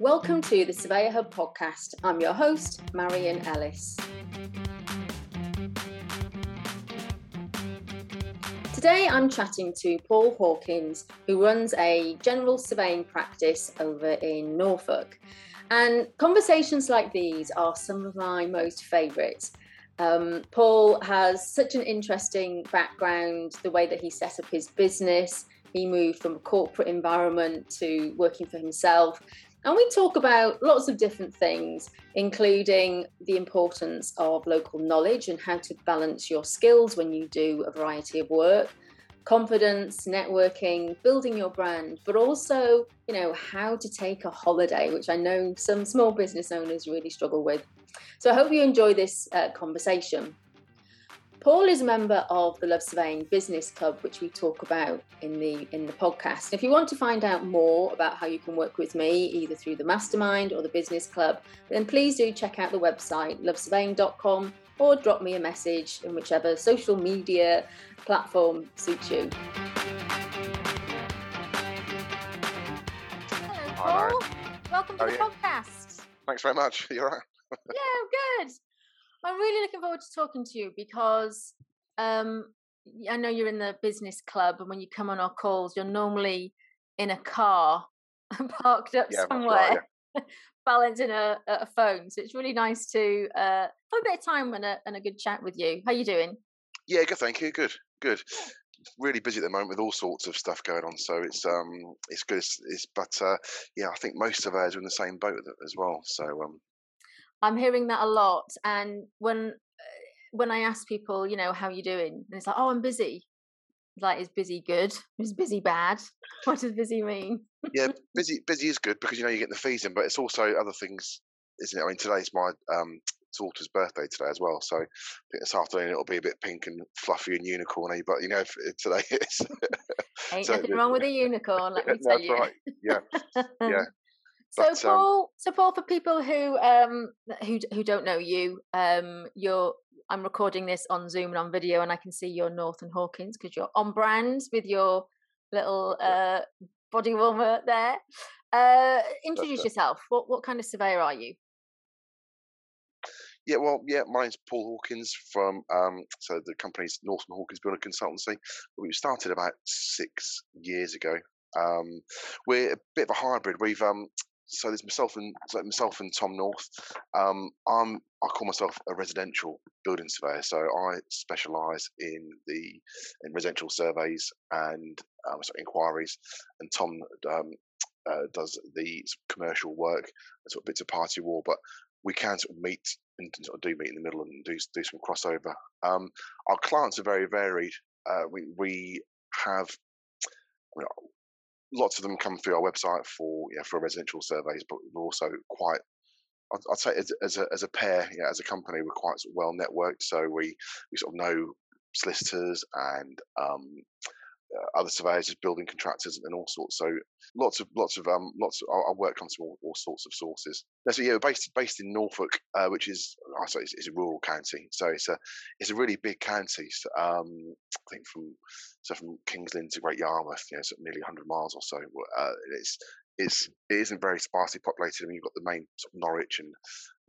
Welcome to the Surveyor Hub podcast. I'm your host, Marion Ellis. Today I'm chatting to Paul Hawkins, who runs a general surveying practice over in Norfolk. And conversations like these are some of my most favourite. Um, Paul has such an interesting background, the way that he set up his business. He moved from a corporate environment to working for himself. And we talk about lots of different things, including the importance of local knowledge and how to balance your skills when you do a variety of work, confidence, networking, building your brand, but also, you know, how to take a holiday, which I know some small business owners really struggle with. So I hope you enjoy this uh, conversation. Paul is a member of the Love Surveying Business Club, which we talk about in the in the podcast. If you want to find out more about how you can work with me, either through the mastermind or the business club, then please do check out the website lovesurveying.com or drop me a message in whichever social media platform suits you. Hello, Paul. Welcome to the podcast. Thanks very much. You're right. yeah, good. I'm really looking forward to talking to you because um, I know you're in the business club, and when you come on our calls, you're normally in a car parked up yeah, somewhere, right, yeah. balancing a, a, phone. So it's really nice to uh, have a bit of time and a, and a good chat with you. How are you doing? Yeah, good. Thank you. Good. Good. Really busy at the moment with all sorts of stuff going on, so it's um it's good. It's, it's but uh, yeah, I think most of us are in the same boat as well. So um I'm hearing that a lot. And when uh, when I ask people, you know, how are you doing, and it's like, oh, I'm busy. Like, is busy good? Is busy bad? What does busy mean? yeah, busy busy is good because you know you get the fees in, but it's also other things, isn't it? I mean, today's my um, daughter's birthday today as well, so I think this afternoon it'll be a bit pink and fluffy and unicorny. But you know, today is ain't so nothing wrong with a unicorn. Let me tell you. right. Yeah, yeah. So but, Paul, um, so Paul, for people who um who who don't know you, um, you're I'm recording this on Zoom and on video, and I can see your North and Hawkins because you're on brand with your little uh body warmer there. Uh, introduce yourself. What what kind of surveyor are you? Yeah, well, yeah, my name's Paul Hawkins from um, so the company's North and Hawkins Building Consultancy. We started about six years ago. Um, we're a bit of a hybrid. We've um, so there's myself and so myself and Tom North. Um, I'm I call myself a residential building surveyor, so I specialise in the in residential surveys and um, inquiries, and Tom um, uh, does the commercial work sort of bits of party wall. But we can sort of meet and sort of do meet in the middle and do do some crossover. Um, our clients are very varied. Uh, we we have lots of them come through our website for yeah, for residential surveys, but we're also quite. I'd, say as, as, a as a pair, yeah, as a company, we're quite well networked. So we we sort of know solicitors and um, uh, other surveyors, just building contractors and all sorts. So lots of lots of um lots. Of, I work on all, all, sorts of sources. so yeah, we're based based in Norfolk, uh, which is I say it's, it's, a rural county. So it's a it's a really big county. So, um, I think from so from Kings Lynn to Great Yarmouth, you know, so nearly 100 miles or so. Uh, it's it's it isn't very sparsely populated. I mean, you've got the main sort of Norwich and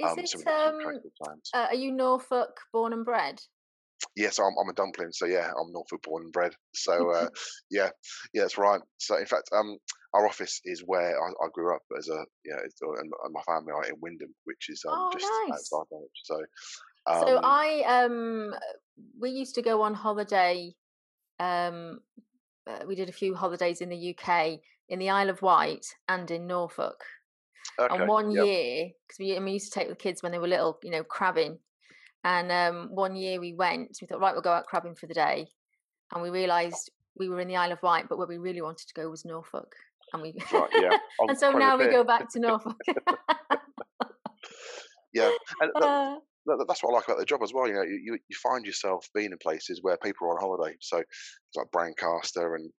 um, it, some, um, some uh, are you Norfolk born and bred? Yes, I'm, I'm a dumpling. So yeah, I'm Norfolk born and bred. So uh, yeah, yeah, that's right. So in fact, um, our office is where I, I grew up as a yeah, uh, and, my family are in Wymondham, which is um, oh, just nice. outside Norwich. So. Um, so I um we used to go on holiday um uh, we did a few holidays in the UK in the Isle of Wight and in Norfolk. Okay, and one yep. year, because we, we used to take the kids when they were little, you know, crabbing and um, one year we went, we thought, right, we'll go out crabbing for the day. And we realised we were in the Isle of Wight, but where we really wanted to go was Norfolk. And we, right, yeah. and so now we go back to Norfolk. yeah, and that, uh, that's what I like about the job as well. You know, you, you find yourself being in places where people are on holiday. So it's like Brancaster and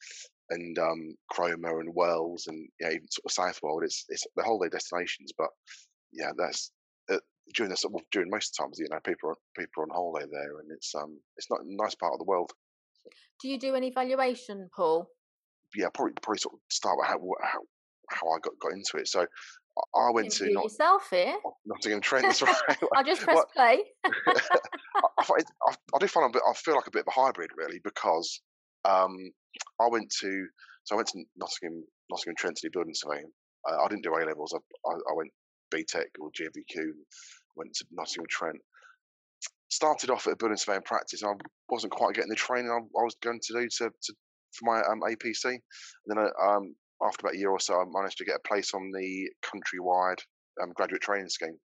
and um, Cromer and Wells and yeah, even sort of Southwold. It's it's the holiday destinations, but yeah, that's during the of during most times, you know, people are people are on holiday there, and it's um it's not a nice part of the world. Do you do any valuation, Paul? Yeah, probably probably sort of start with how how, how I got got into it. So I went to not, yourself here. Nottingham Trent. That's right. I just press well, play. I, I, I, I, do find a bit. I feel like a bit of a hybrid, really, because um, I went to so I went to Nottingham Nottingham Trent to do building surveying. Uh, I didn't do A levels. I, I, went BTEC or GNVQ. Went to Nottingham Trent. Started off at a building surveying practice. I wasn't quite getting the training I, I was going to do to, to for my um, APC. And then I, um, after about a year or so, I managed to get a place on the countrywide um, graduate training scheme.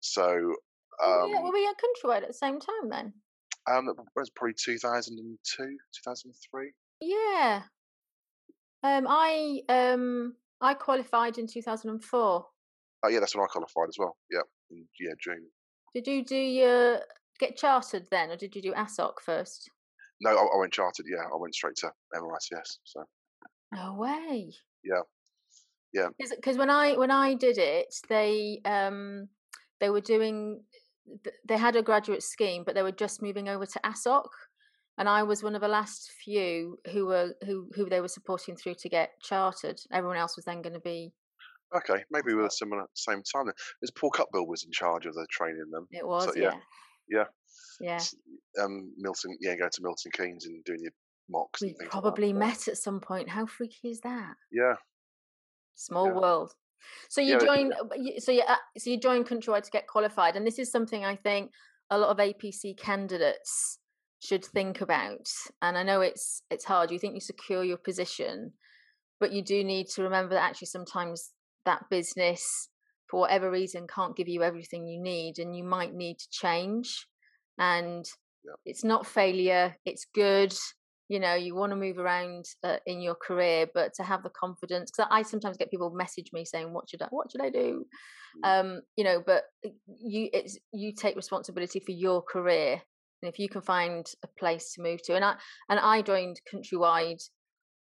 So, um, yeah, were we at countrywide at the same time then? Um, it was probably 2002, 2003. Yeah. Um, I um, I qualified in 2004. Oh yeah, that's when I qualified as well. Yeah, in yeah June. Did you do your get chartered then, or did you do ASOC first? No, I, I went chartered. Yeah, I went straight to MRICS. So. No way. Yeah. Yeah. Because when I when I did it, they um they were doing they had a graduate scheme, but they were just moving over to ASOC, and I was one of the last few who were who who they were supporting through to get chartered. Everyone else was then going to be. Okay, maybe we were similar at the same time. There's Paul Cutbill was in charge of the training them. It was, so, yeah. yeah. Yeah. Um, Milton, yeah, going to Milton Keynes and doing your mocks. We probably like met at some point. How freaky is that? Yeah. Small yeah. world. So you yeah, join. Uh, so you uh, so you join Countrywide to get qualified, and this is something I think a lot of APC candidates should think about. And I know it's it's hard. You think you secure your position, but you do need to remember that actually sometimes that business, for whatever reason, can't give you everything you need, and you might need to change and yep. it's not failure it's good you know you want to move around uh, in your career but to have the confidence because I, sometimes get people message me saying what should i what should i do mm. um you know but uh, you it's you take responsibility for your career and if you can find a place to move to and i and i joined countrywide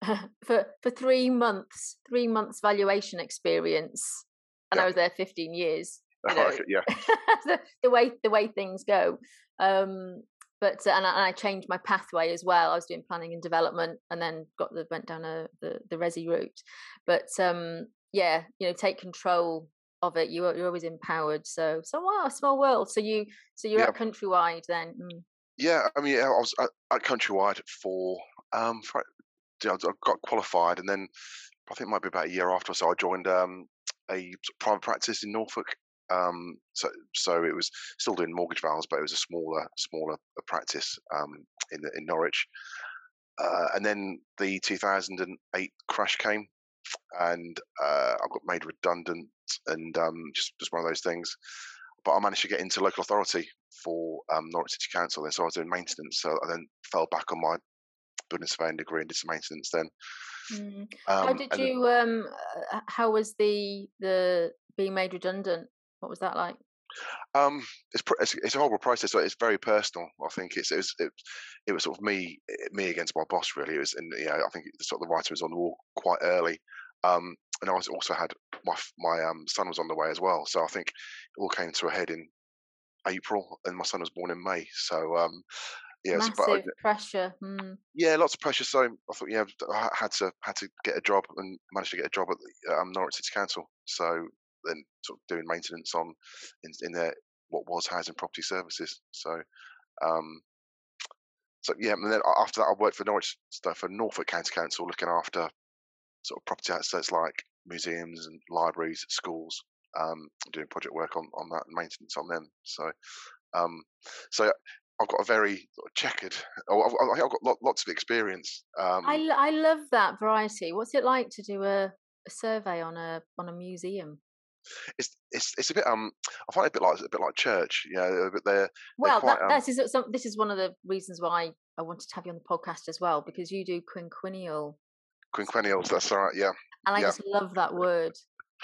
for for three months three months valuation experience and yep. i was there 15 years you know, yeah the, the, way the way things go um, but uh, and, I, and, I, changed my pathway as well. I was doing planning and development, and then got the went down a, the the resi route. But um, yeah, you know, take control of it. You you're always empowered. So so wow, small world. So you so you're yeah. at countrywide then. Mm. Yeah, I mean, I was at, at countrywide for um, for, I got qualified, and then I think it might be about a year after. So I joined um, a private practice in Norfolk um, so, so it was still doing mortgage valves, but it was a smaller, smaller practice um, in in Norwich. Uh, and then the 2008 crash came, and uh, I got made redundant, and um, just just one of those things. But I managed to get into local authority for um, Norwich City Council, and so I was doing maintenance. So I then fell back on my surveying degree and did some maintenance then. Mm. how um, did you? Um, uh, how was the the being made redundant? What was that like? Um, it's, it's, it's a horrible process. It's very personal. I think it's, it was it, it, was sort of me eh, me against my boss really. It was and you know I think sort of the writer was on the wall quite early. Um, and I was also had my my um, son was on the way as well. So I think it all came to a head in April, and my son was born in May. So um, yeah, massive but I, pressure. Mm. Yeah, lots of pressure. So I thought, yeah, I had to had to get a job and managed to get a job at the, um, Norwich City Council. So then sort of doing maintenance on in, in their what was housing property services. So, um, so yeah, and then after that, I worked for Norwich for Norfolk County Council, looking after sort of property assets like museums and libraries, schools, um, doing project work on on that and maintenance on them. So, um, so I've got a very checkered. Oh, I've, I've got lots of experience. Um, I I love that variety. What's it like to do a, a survey on a on a museum? it's it's it's a bit um I find it a bit like a bit like church, you know. But they're well, they're quite, that, um, this is some, this is one of the reasons why I wanted to have you on the podcast as well because you do quinquennial. Quinquennials, that's right. Yeah, and I yeah. just love that word.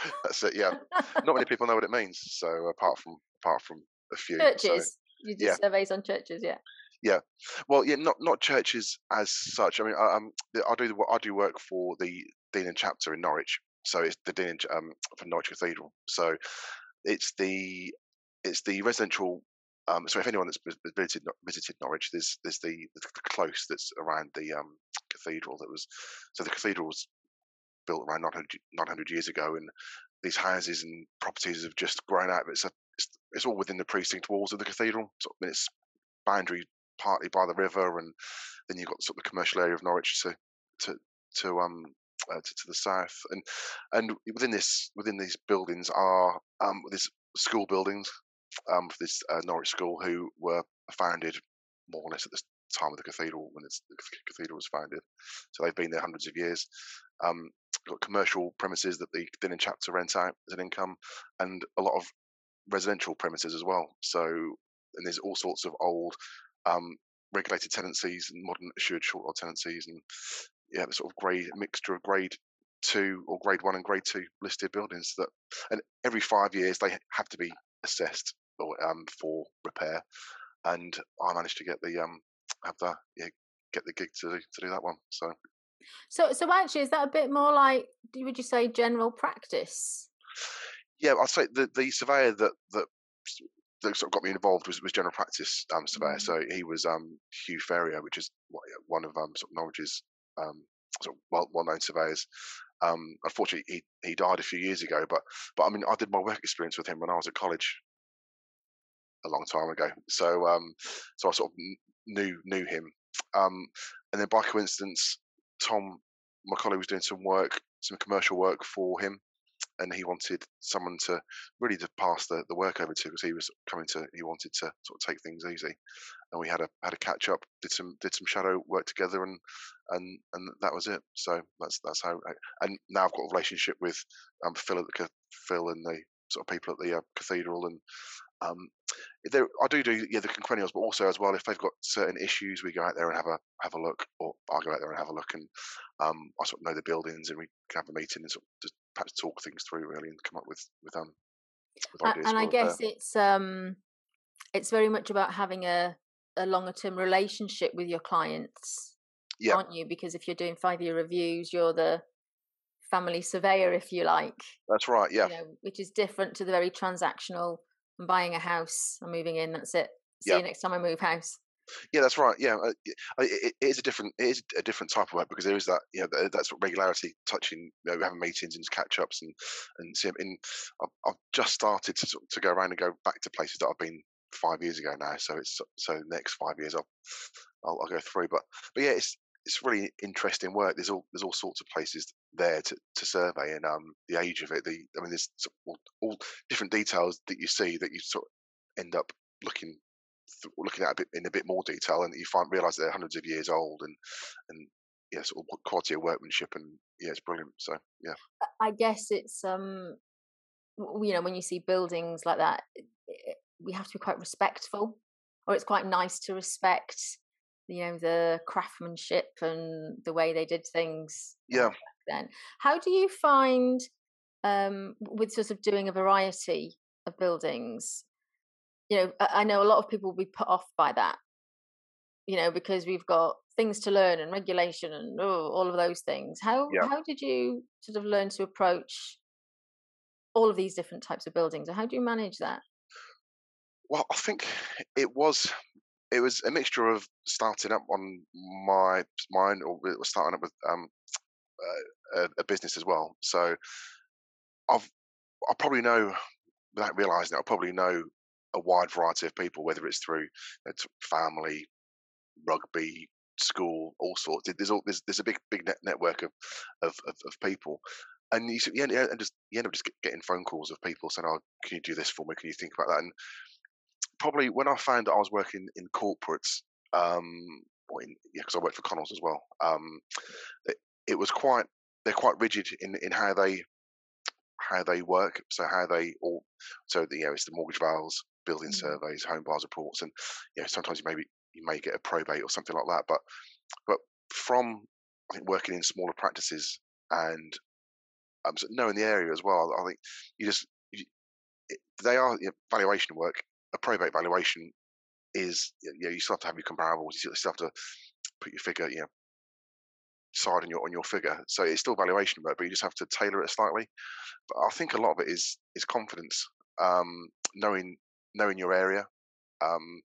that's it. Yeah, not many people know what it means. So apart from apart from a few churches, you do yeah. surveys on churches, yeah. Yeah, well, yeah, not not churches as such. I mean, I, um, I do I do work for the Dean and Chapter in Norwich, so it's the Dean um, for Norwich Cathedral. So it's the it's the residential. Um, so if anyone that's visited visited Norwich, there's there's the, the close that's around the um, cathedral that was. So the cathedral was built around 900, 900 years ago, and these houses and properties have just grown out. Of it's a, it's, it's all within the precinct walls of the cathedral. So, it's boundary partly by the river, and then you've got sort of the commercial area of Norwich to to to um uh, to, to, the south, and and within this within these buildings are um these school buildings um for this uh, Norwich school who were founded more or less at the time of the cathedral when the cathedral was founded. So they've been there hundreds of years. Um, got commercial premises that the Dean and Chapter rent out as an income, and a lot of residential premises as well. So and there's all sorts of old um, regulated tenancies and modern assured short tenancies, and yeah, the sort of grade mixture of grade two or grade one and grade two listed buildings that, and every five years they have to be assessed or, um, for repair. And I managed to get the um have the yeah, get the gig to to do that one. So. So, so actually, is that a bit more like? Would you say general practice? Yeah, I'd say the the surveyor that that that sort of got me involved was, was general practice um, surveyor. Mm. So he was um, Hugh Ferrier, which is one of um, sort of Norwich's um, sort of well, well-known surveyors. Um, unfortunately, he, he died a few years ago, but but I mean, I did my work experience with him when I was at college a long time ago. So um, so I sort of knew knew him, um, and then by coincidence, Tom, my colleague, was doing some work, some commercial work for him, and he wanted someone to really to pass the, the work over to because he was coming to he wanted to sort of take things easy. And we had a had a catch up did some did some shadow work together and and and that was it. So that's that's how I, and now I've got a relationship with um Phil at the Phil and the sort of people at the uh, cathedral and um there I do do yeah the quinquennials but also as well if they've got certain issues we go out there and have a have a look or I'll go out there and have a look and um I sort of know the buildings and we can have a meeting and sort of perhaps talk things through really and come up with with um with ideas and I guess there. it's um it's very much about having a a longer term relationship with your clients yeah. aren't you because if you're doing five year reviews you're the family surveyor if you like that's right yeah you know, which is different to the very transactional I'm buying a house i'm moving in that's it see you next time i move house yeah, that's right. Yeah, uh, it, it is a different it is a different type of work because there is that you know that, that sort of regularity, touching, you know, having meetings and catch ups and and see. In I've, I've just started to to go around and go back to places that I've been five years ago now. So it's so next five years I'll I'll, I'll go through. But but yeah, it's it's really interesting work. There's all there's all sorts of places there to, to survey, and um the age of it. The I mean, there's all, all different details that you see that you sort of end up looking looking at a bit in a bit more detail, and you find realize they're hundreds of years old, and and yeah, sort of quality of workmanship, and yeah, it's brilliant. So yeah, I guess it's um, you know, when you see buildings like that, we have to be quite respectful, or it's quite nice to respect, you know, the craftsmanship and the way they did things. Yeah. Then, how do you find um, with sort of doing a variety of buildings? You know, I know a lot of people will be put off by that, you know, because we've got things to learn and regulation and oh, all of those things. How yeah. how did you sort of learn to approach all of these different types of buildings, or how do you manage that? Well, I think it was it was a mixture of starting up on my mine or starting up with um, a, a business as well. So I've I probably know without realizing it, I probably know a wide variety of people, whether it's through you family, rugby, school, all sorts. There's all there's, there's a big big net network of of, of, of people, and you, end, and just you end up just getting phone calls of people saying, "Oh, can you do this for me? Can you think about that?" And probably when I found that I was working in corporates, um, or in, yeah, because I worked for Connells as well, um, it, it was quite they're quite rigid in in how they how they work. So how they all so the, you know it's the mortgage vals, building surveys, home buyers reports, and you know sometimes you maybe you may get a probate or something like that. But but from I think working in smaller practices and um, knowing the area as well, I think you just you, it, they are you know, valuation work. A probate valuation is you know you still have to have your comparables. You still have to put your figure you know side on your on your figure. So it's still valuation work, but you just have to tailor it slightly. But I think a lot of it is is confidence, um, knowing knowing your area. Um,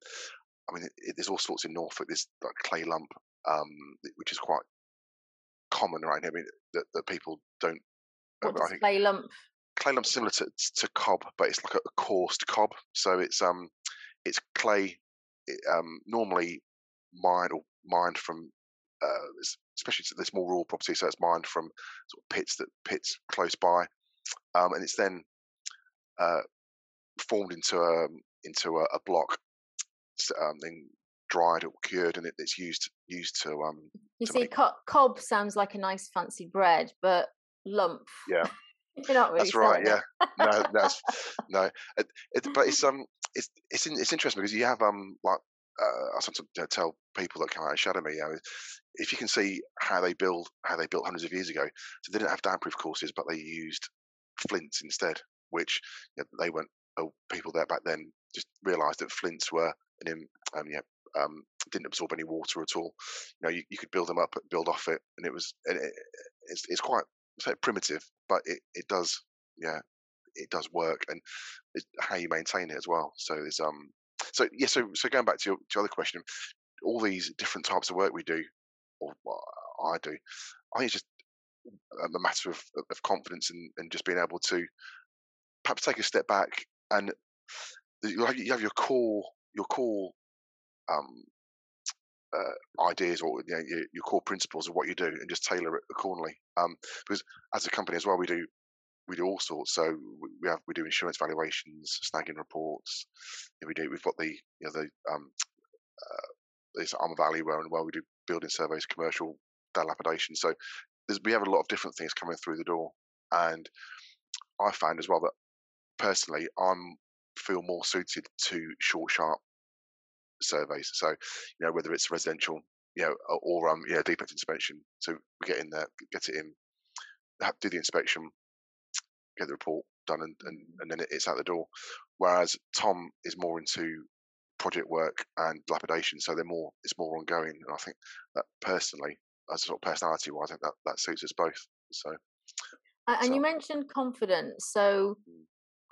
I mean, it, there's all sorts in Norfolk. There's like clay lump, um, which is quite common around here. I mean, that, that people don't. What does think, clay lump clay lump similar to, to cob, but it's like a, a coursed cob. So it's um it's clay it, um, normally mined or mined from uh, especially this more rural property, so it's mined from sort of pits that pits close by, um, and it's then uh, formed into a into a, a block, um, then dried or cured, and it, it's used used to. Um, you to see, make, co- cob sounds like a nice fancy bread, but lump. yeah, You're not really that's right. Yeah, no, that's no, it, it, but it's um, it's it's in, it's interesting because you have um like uh, I sometimes tell people that come out and shadow me, you know, if you can see how they build, how they built hundreds of years ago, so they didn't have damp-proof courses, but they used flints instead, which you know, they weren't. Oh, people there back then just realised that flints were an um, yeah, um, didn't absorb any water at all. You know, you, you could build them up, build off it, and it was and it, it's it's quite primitive, but it it does yeah it does work, and how you maintain it as well. So there's um so yeah so so going back to your, to your other question, all these different types of work we do, or I do, I think it's just a matter of, of confidence and, and just being able to perhaps take a step back and you have, you have your core your core um, uh, ideas or you know, your, your, core principles of what you do and just tailor it accordingly. Um, because as a company as well, we do we do all sorts. So we have we do insurance valuations, snagging reports. We do we've got the you know the um, uh, this Valley where where we do building surveys, commercial dilapidation. So we have a lot of different things coming through the door, and I found as well that personally I'm feel more suited to short, sharp surveys. So, you know, whether it's residential, you know, or um, yeah, defect inspection. So we get in there, get it in, have, do the inspection, get the report done, and and, and then it's out the door. Whereas Tom is more into project work and dilapidation, so they're more it's more ongoing. And I think that personally, as a sort of personality wise, I think that that suits us both. So. And so. you mentioned confidence. So, mm.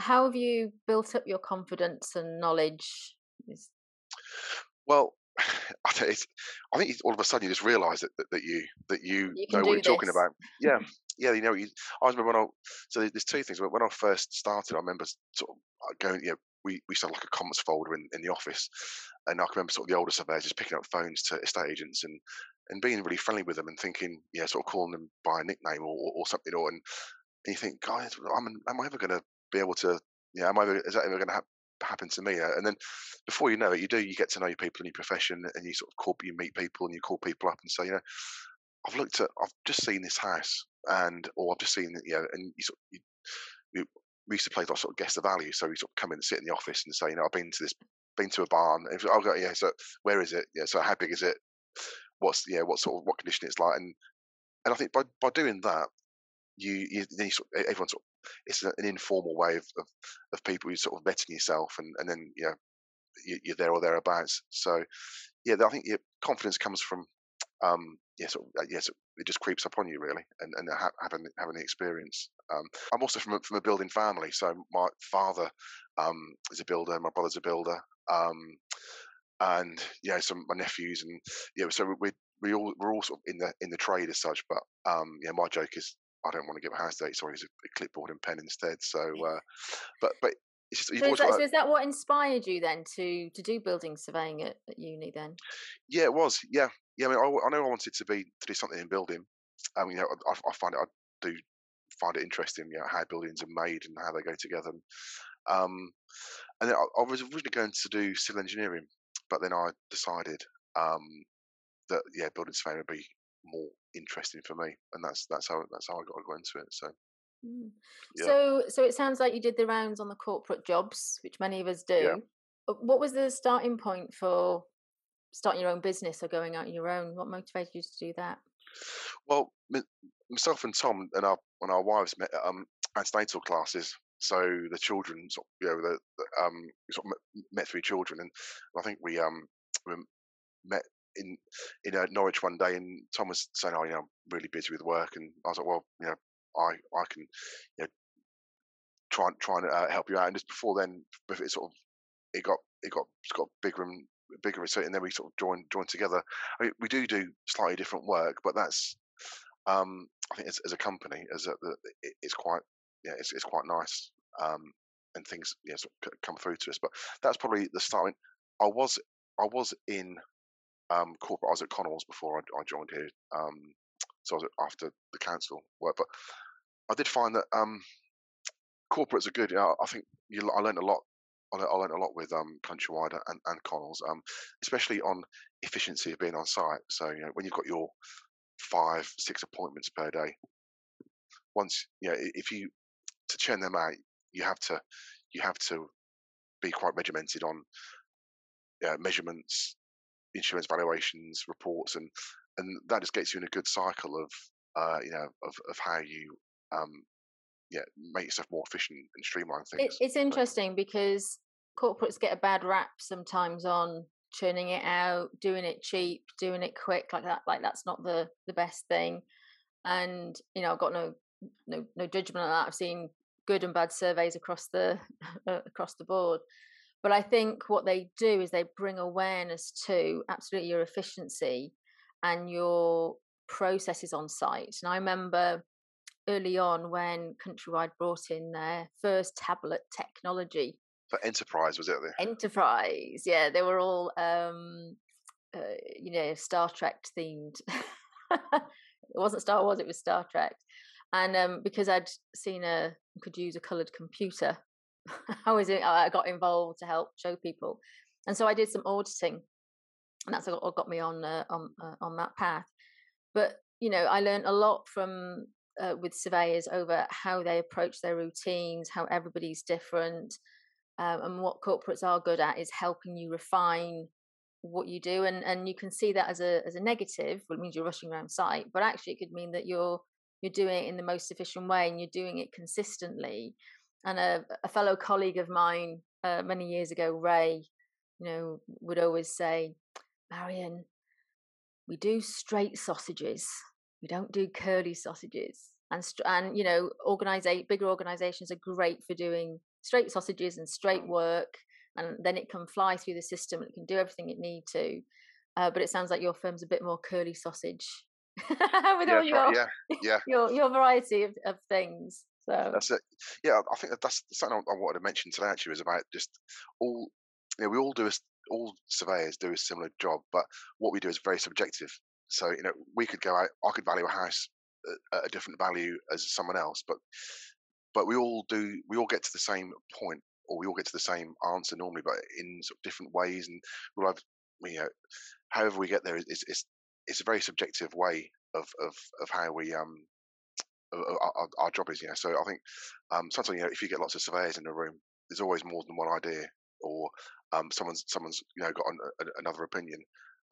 How have you built up your confidence and knowledge? Well, I think, I think all of a sudden you just realise that, that, that you that you, you know what you're this. talking about. Yeah, yeah, you know. You, I remember when I so there's two things. When I first started, I remember sort of going. You know, we we have like a comments folder in, in the office, and I can remember sort of the older surveyors just picking up phones to estate agents and and being really friendly with them and thinking, yeah, sort of calling them by a nickname or, or, or something. Or and, and you think, guys, I'm, am I ever going to be able to? Yeah, am I is that ever going to happen? happen to me. And then before you know it, you do, you get to know people in your profession and you sort of call, you meet people and you call people up and say, you know, I've looked at, I've just seen this house and, or I've just seen, you know, and you sort of, you, you, we used to play like sort of guess the value. So we sort of come in and sit in the office and say, you know, I've been to this, been to a barn. If, oh, I'll go, yeah. So where is it? Yeah. So how big is it? What's, yeah, what sort of, what condition it's like? And, and I think by, by doing that, you, you, you sort of, everyone sort it's an informal way of, of, of people you sort of vetting yourself and, and then you know you, are there or thereabouts. So yeah i think your confidence comes from um yeah sort of, yes it just creeps up on you really and, and having having the experience. Um, i'm also from a, from a building family so my father um, is a builder my brother's a builder um, and yeah some my nephews and yeah so we we all we're all sort of in the in the trade as such but um yeah my joke is I don't want to give a house date, so I use a clipboard and pen instead. So, uh, but but just, so, is that, so is that what inspired you then to to do building surveying at, at uni then? Yeah, it was. Yeah, yeah. I mean, I, I know I wanted to be to do something in building. I mean, you know, I, I find it. I do find it interesting, you know, how buildings are made and how they go together. Um, and I, I, was originally going to do civil engineering, but then I decided um, that yeah, building surveying would be more interesting for me, and that's that's how that's how I got, I got into it. So. Mm. Yeah. So, so it sounds like you did the rounds on the corporate jobs, which many of us do. Yeah. Uh, what was the starting point for starting your own business or going out on your own? What motivated you to do that? Well, myself and Tom and our and our wives met at um, antenatal classes. So the children, you know, the, the um, sort of met three children, and I think we um we met in in uh, Norwich one day, and Tom was saying, "Oh, you know, I'm really busy with work," and I was like, "Well, you know, I I can, you know, try try and uh, help you out." And just before then, it sort of it got it got it got bigger and bigger, and then we sort of joined joined together. I mean, we do do slightly different work, but that's um, I think as, as a company, as a, it's quite yeah, it's it's quite nice. Um, and things yeah, sort of come through to us. But that's probably the start. I was I was in um, corporate. I was at Connells before I, I joined here. Um, so I was after the council work, but I did find that um, corporates are good. You know, I think you, I learned a lot. I learned a lot with um, Countrywide and, and Connells, um, especially on efficiency of being on site. So you know, when you've got your five, six appointments per day, once you know, if you to churn them out, you have to you have to be quite regimented on uh, measurements, insurance valuations, reports, and and that just gets you in a good cycle of uh, you know of of how you um, yeah make yourself more efficient and streamline things. It, it's interesting because corporates get a bad rap sometimes on churning it out, doing it cheap, doing it quick like that. Like that's not the the best thing. And you know, I've got no no no judgment on that. I've seen good and bad surveys across the uh, across the board. But I think what they do is they bring awareness to absolutely your efficiency and your processes on site. And I remember early on when Countrywide brought in their first tablet technology. For Enterprise, was it? Enterprise, yeah. They were all, um, uh, you know, Star Trek themed. it wasn't Star Wars, it was Star Trek. And um, because I'd seen a, could use a coloured computer, I was I got involved to help show people, and so I did some auditing, and that's what got me on uh, on uh, on that path. But you know, I learned a lot from uh, with surveyors over how they approach their routines, how everybody's different, um, and what corporates are good at is helping you refine what you do and and you can see that as a as a negative well it means you're rushing around site but actually it could mean that you're you're doing it in the most efficient way and you're doing it consistently. And a, a fellow colleague of mine uh, many years ago, Ray, you know, would always say, Marion, we do straight sausages. We don't do curly sausages. And, and you know, organize, bigger organizations are great for doing straight sausages and straight work. And then it can fly through the system. And it can do everything it need to. Uh, but it sounds like your firm's a bit more curly sausage with yeah, all your yeah, yeah. your your variety of, of things. So that's it. Yeah, I think that's something I wanted to mention today. Actually, was about just all. You know, we all do a, all surveyors do a similar job, but what we do is very subjective. So you know, we could go out. I could value a house at a different value as someone else, but but we all do. We all get to the same point, or we all get to the same answer normally, but in sort of different ways. And we'll have you know, however we get there is, is it's a very subjective way of of of how we um our, our, job is. You know, so I think um sometimes you know if you get lots of surveyors in a room, there's always more than one idea, or um someone's someone's you know got an, a, another opinion.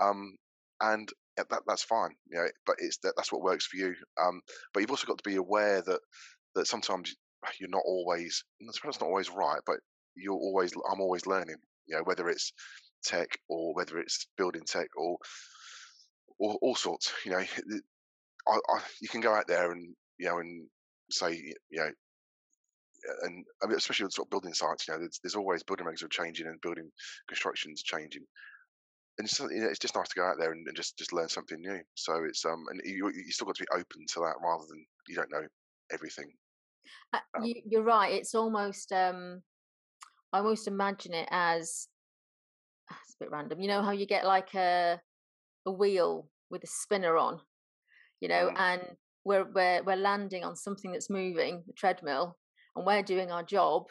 Um, and that that's fine, you know. But it's that that's what works for you. Um, but you've also got to be aware that that sometimes you're not always that's not always right, but you're always I'm always learning. You know, whether it's tech or whether it's building tech or all, all sorts. You know, I, I, you can go out there and you know and say you know and I mean, especially with sort of building sites, you know, there's, there's always building regs are changing and building constructions changing, and it's, you know, it's just nice to go out there and, and, just just learn something new. So it's um, and you you still got to be open to that rather than you don't know everything. Uh, um, you, are right. It's almost um, I almost imagine it as it's a bit random. You know how you get like a a wheel with a spinner on, you know, mm. and we're we're we're landing on something that's moving, the treadmill, and we're doing our job,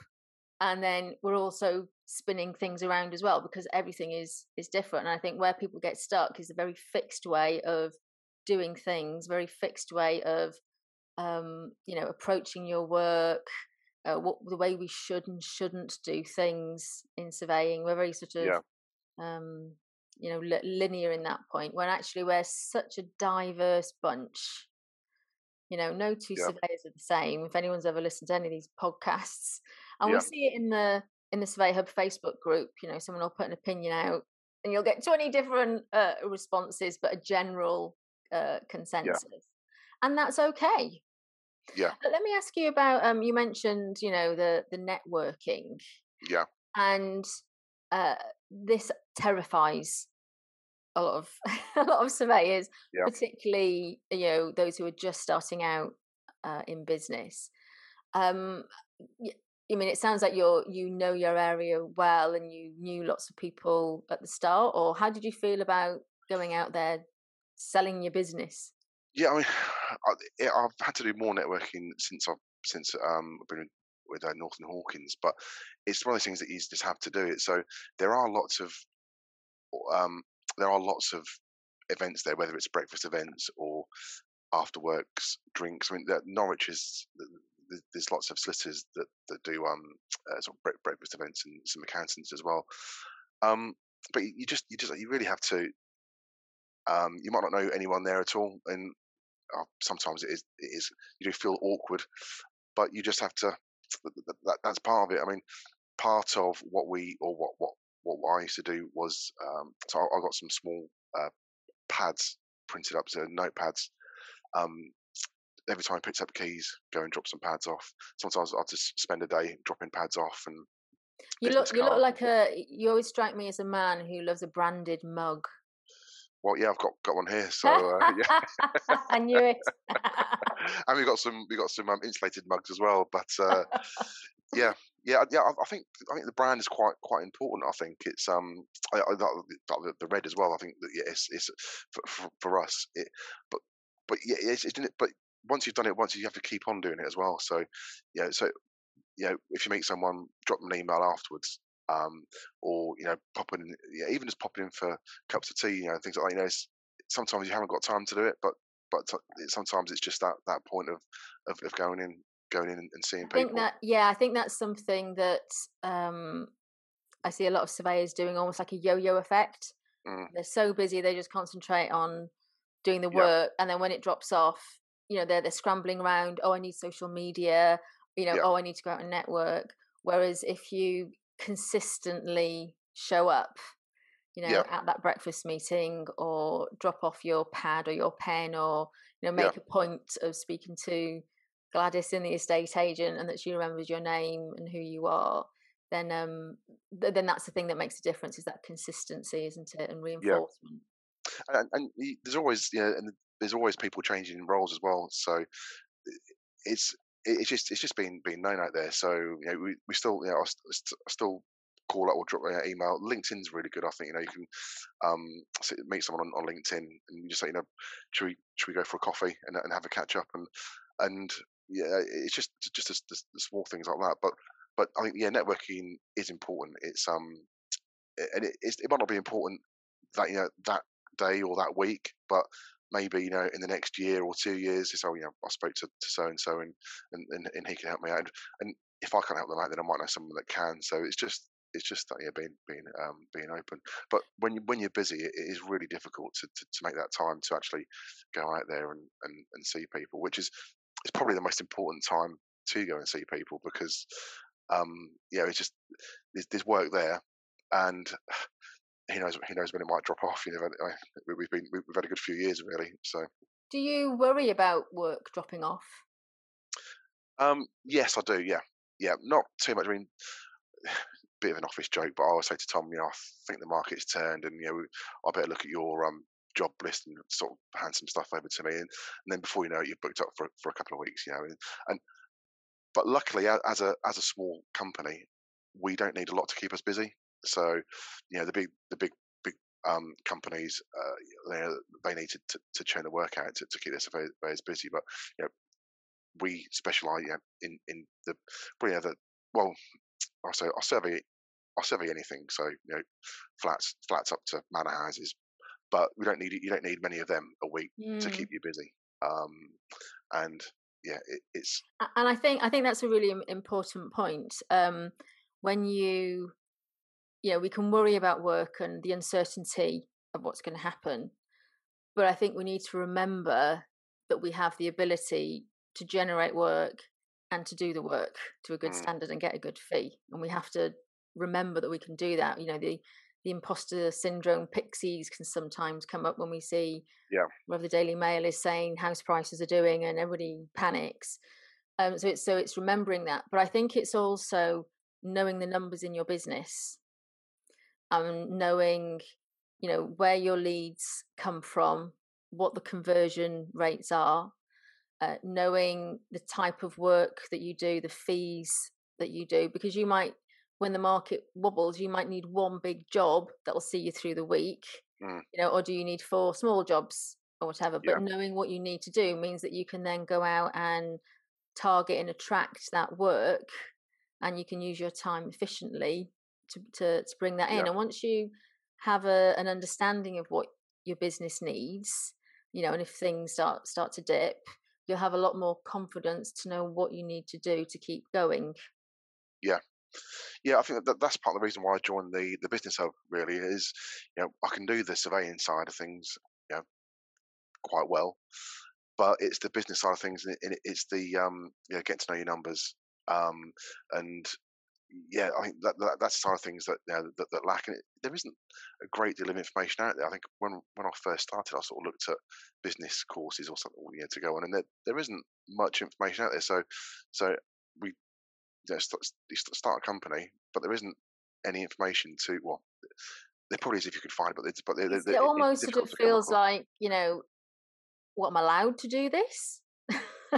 and then we're also spinning things around as well because everything is is different. And I think where people get stuck is a very fixed way of doing things, very fixed way of um, you know approaching your work. Uh, what the way we should and shouldn't do things in surveying. We're very sort of yeah. um, you know linear in that point when actually we're such a diverse bunch you know no two yeah. surveyors are the same if anyone's ever listened to any of these podcasts and yeah. we see it in the in the Surveyor Hub facebook group you know someone will put an opinion out and you'll get 20 different uh, responses but a general uh, consensus yeah. and that's okay yeah but let me ask you about um you mentioned you know the the networking yeah and uh, this terrifies a lot of a lot of surveyors, yeah. particularly you know those who are just starting out uh, in business. Um, I mean, it sounds like you're you know your area well, and you knew lots of people at the start. Or how did you feel about going out there selling your business? Yeah, I mean, I, have had to do more networking since I've since um, I've been with uh, North and Hawkins, but it's one of those things that you just have to do it. So there are lots of um, there are lots of events there, whether it's breakfast events or after works drinks. I mean, Norwich is there's lots of solicitors that that do um uh, sort of breakfast events and some accountants as well. Um, but you just you just you really have to. Um, you might not know anyone there at all, and uh, sometimes it is it is you do feel awkward, but you just have to. That, that's part of it. I mean, part of what we or what what what I used to do was um, so I, I got some small uh, pads printed up, so notepads. Um, every time I picked up keys, go and drop some pads off. Sometimes I'll just spend a day dropping pads off and. You look, you look like a. You always strike me as a man who loves a branded mug. Well, yeah, I've got got one here, so uh, yeah. I knew it. and we got some we got some um, insulated mugs as well, but uh, yeah, yeah, yeah. I, I, think I think the brand is quite quite important. I think it's um I, I, the, the red as well. I think that yeah, it's, it's for, for, us. It, but but yeah, it's, but once you've done it once, you have to keep on doing it as well. So yeah, so you know, if you meet someone, drop them an email afterwards. Um, or you know, popping yeah, even just popping in for cups of tea, you know, things like that. You know, sometimes you haven't got time to do it, but but sometimes it's just that that point of of, of going in going in and seeing I people. Think that, yeah, I think that's something that um, I see a lot of surveyors doing, almost like a yo-yo effect. Mm. They're so busy, they just concentrate on doing the work, yeah. and then when it drops off, you know, they're they're scrambling around. Oh, I need social media. You know, yeah. oh, I need to go out and network. Whereas if you consistently show up, you know, yeah. at that breakfast meeting or drop off your pad or your pen or you know make a point of speaking to Gladys in the estate agent and that she remembers your name and who you are, then um th- then that's the thing that makes a difference is that consistency, isn't it, and reinforcement. Yeah. And, and there's always you know, and there's always people changing roles as well. So it's it's just it's just been being known out there. So you know we, we still you know I, still call up or drop an email. LinkedIn's really good. I think you know you can um, meet someone on, on LinkedIn and you just say you know should we should we go for a coffee and, and have a catch up and and yeah, it's just just the, the small things like that. But but I think yeah, networking is important. It's um and it, it might not be important that you know that day or that week, but maybe you know in the next year or two years, it's oh you know I spoke to so and so and and and he can help me out. And, and if I can't help them out, then I might know someone that can. So it's just it's just that yeah being being um, being open. But when you when you're busy, it, it is really difficult to, to, to make that time to actually go out there and, and, and see people, which is it's probably the most important time to go and see people because um, yeah, it's just there's, there's work there, and he knows he knows when it might drop off. You know, we've been we've had a good few years really. So, do you worry about work dropping off? Um, yes, I do. Yeah, yeah, not too much. I mean, bit of an office joke, but I always say to Tom, you know, I think the market's turned, and you know, I better look at your um job list and sort of hand some stuff over to me, and, and then before you know it, you've booked up for for a couple of weeks. You know, and, and but luckily, as a as a small company, we don't need a lot to keep us busy. So, you know, the big the big big um, companies, uh, they, they need to, to, churn the work out to, to keep their surveyors busy. But you know, we specialise you know, in in the you the well, I say I survey I survey anything. So you know, flats flats up to manor houses, but we don't need you don't need many of them a week mm. to keep you busy. Um, and yeah, it, it's and I think I think that's a really important point. Um, when you you know we can worry about work and the uncertainty of what's going to happen, but I think we need to remember that we have the ability to generate work and to do the work to a good mm. standard and get a good fee, and we have to remember that we can do that. You know the the imposter syndrome pixies can sometimes come up when we see yeah whether the Daily Mail is saying house prices are doing and everybody panics. Um, so it's so it's remembering that, but I think it's also knowing the numbers in your business, um, knowing you know where your leads come from, what the conversion rates are, uh, knowing the type of work that you do, the fees that you do, because you might, when the market wobbles, you might need one big job that will see you through the week, Mm. you know, or do you need four small jobs or whatever? Yeah. But knowing what you need to do means that you can then go out and target and attract that work, and you can use your time efficiently to to, to bring that in. Yeah. And once you have a, an understanding of what your business needs, you know, and if things start start to dip, you'll have a lot more confidence to know what you need to do to keep going. Yeah, I think that that's part of the reason why I joined the the business hub. Really, is you know I can do the surveying side of things, you know, quite well, but it's the business side of things, and it, it's the um, you know, get to know your numbers, um, and yeah, I think that, that that's the side of things that you know, that, that lack. And it, there isn't a great deal of information out there. I think when when I first started, I sort of looked at business courses or something you know, to go on, and there there isn't much information out there. So so we you know, start, st- start a company, but there isn't any information to well. There probably is if you could find, but it's but they're, they're, it almost sort of feels like you know, what I'm allowed to do this?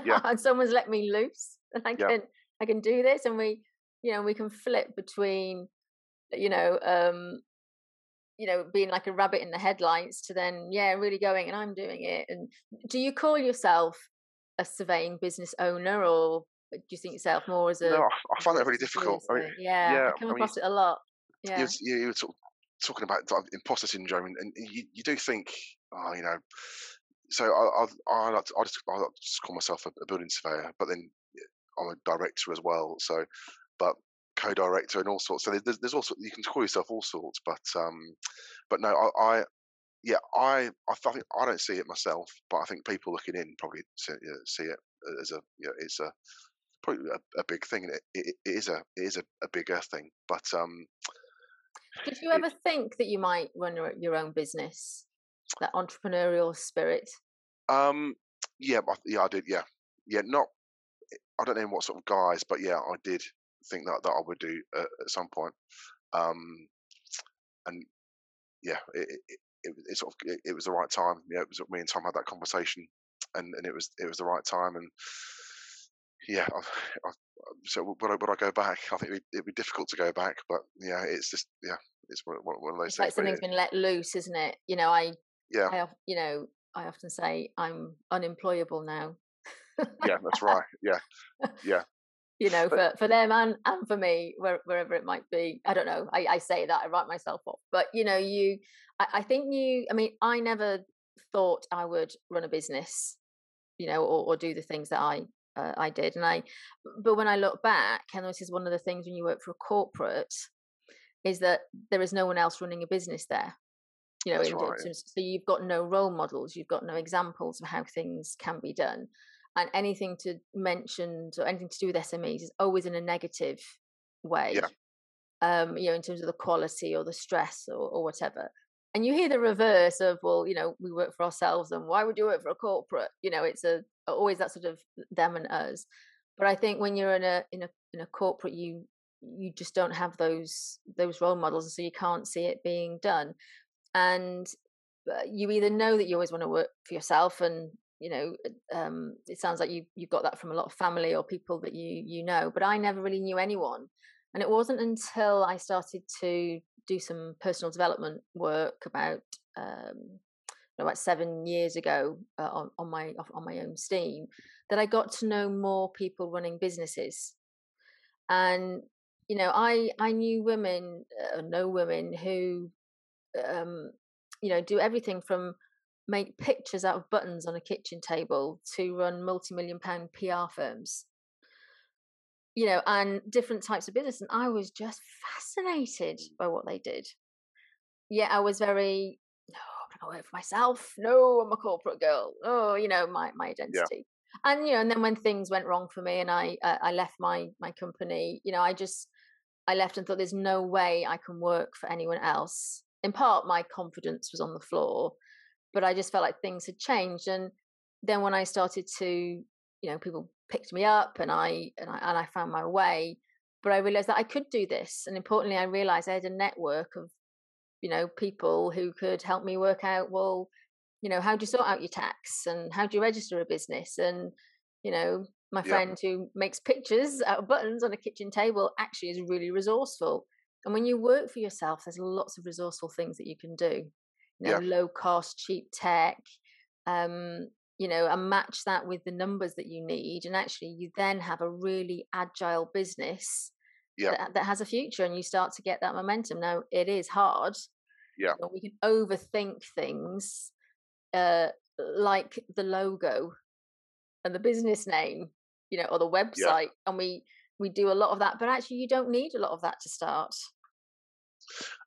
Yeah. and someone's let me loose, and I Yeah. can I can do this, and we you know we can flip between you know um you know being like a rabbit in the headlights to then yeah really going and I'm doing it. And do you call yourself a surveying business owner, or do you think yourself more as a No, I, I find that really difficult. I mean, yeah, yeah, I come I mean, across it a lot. you, Yeah, you, you were of talking about imposter syndrome, and, and you, you do think, oh, you know. So I, I, I, like to, I just I like to just call myself a, a building surveyor, but then I'm a director as well. So, but co-director and all sorts. So there's, there's also you can call yourself all sorts, but um, but no, I, I yeah, I I think I don't see it myself, but I think people looking in probably see, see it as a you know, it's a probably a, a big thing. and It, it, it is a it is a, a bigger thing, but um, Did you it, ever think that you might run your your own business? That entrepreneurial spirit? um, yeah, yeah, I did, yeah, yeah, not I don't know in what sort of guys, but yeah, I did think that that I would do uh, at some point. Um, and yeah, it, it, it, it it sort of it, it was the right time. Yeah, it was me and Tom had that conversation, and, and it was it was the right time. And yeah, um, I, I, so would I, would I go back? I think it'd, it'd be difficult to go back, but yeah, it's just yeah, it's one, one of those It's things. like something's been let loose, isn't it? You know, I, yeah, I, you know, I often say I'm unemployable now. yeah, that's right. Yeah, yeah, you know, but for for them and and for me, where, wherever it might be. I don't know. I, I say that I write myself off, but you know, you. I, I think you. I mean, I never thought I would run a business, you know, or, or do the things that I uh, I did, and I. But when I look back, and this is one of the things when you work for a corporate, is that there is no one else running a business there. You know, in right. so you've got no role models, you've got no examples of how things can be done and anything to mention or anything to do with SMEs is always in a negative way. Yeah, Um, you know, in terms of the quality or the stress or, or whatever. And you hear the reverse of, well, you know, we work for ourselves and why would you work for a corporate? You know, it's a always that sort of them and us. But I think when you're in a in a in a corporate you you just don't have those those role models and so you can't see it being done. And uh, you either know that you always want to work for yourself and you know um, it sounds like you you've got that from a lot of family or people that you you know but i never really knew anyone and it wasn't until i started to do some personal development work about um, about seven years ago uh, on, on my on my own steam that i got to know more people running businesses. And you know i i knew women uh, know women who um you know do everything from make pictures out of buttons on a kitchen table to run multi-million pound PR firms. You know and different types of business and I was just fascinated by what they did. Yeah I was very work for myself. No I'm a corporate girl. Oh you know my my yeah, identity. And you know and then when things went wrong for me and I uh, I left my my company you know I just I left and thought there's no way I can work for anyone else. In part my confidence was on the floor but I just felt like things had changed. And then when I started to, you know, people picked me up and I and I and I found my way. But I realized that I could do this, and importantly, I realized I had a network of, you know, people who could help me work out. Well, you know how do you sort out your tax and how do you register a business and you know my friend yeah. who makes pictures out of buttons on a kitchen table actually is really resourceful and when you work for yourself there's lots of resourceful things that you can do you know yeah. low cost cheap tech um you know and match that with the numbers that you need and actually you then have a really agile business yeah. that, that has a future and you start to get that momentum now it is hard yeah you know, we can overthink things uh like the logo and the business name you know or the website yeah. and we we do a lot of that but actually you don't need a lot of that to start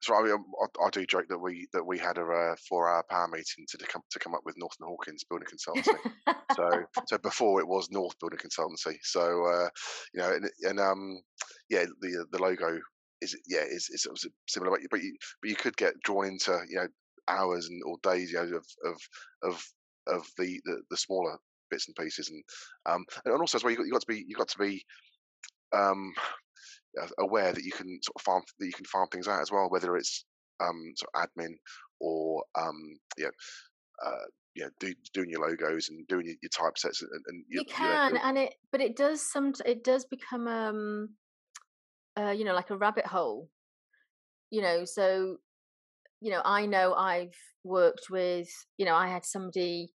so I, I, I, do joke that we that we had a uh, four-hour power meeting to come to come up with North and Hawkins Building Consultancy. so so before it was North Building Consultancy. So uh, you know, and, and um, yeah, the the logo is yeah is is similar, but you, but you but you could get drawn into you know hours and or days you know of of of of the the, the smaller bits and pieces and um and also as well you got, you got to be you got to be um aware that you can sort of farm that you can farm things out as well, whether it's um, sort of admin or um, you know, uh, you know, do, doing your logos and doing your, your typesets and, and you can, and it, but it does some, it does become, um, uh, you know, like a rabbit hole, you know. So, you know, I know I've worked with, you know, I had somebody,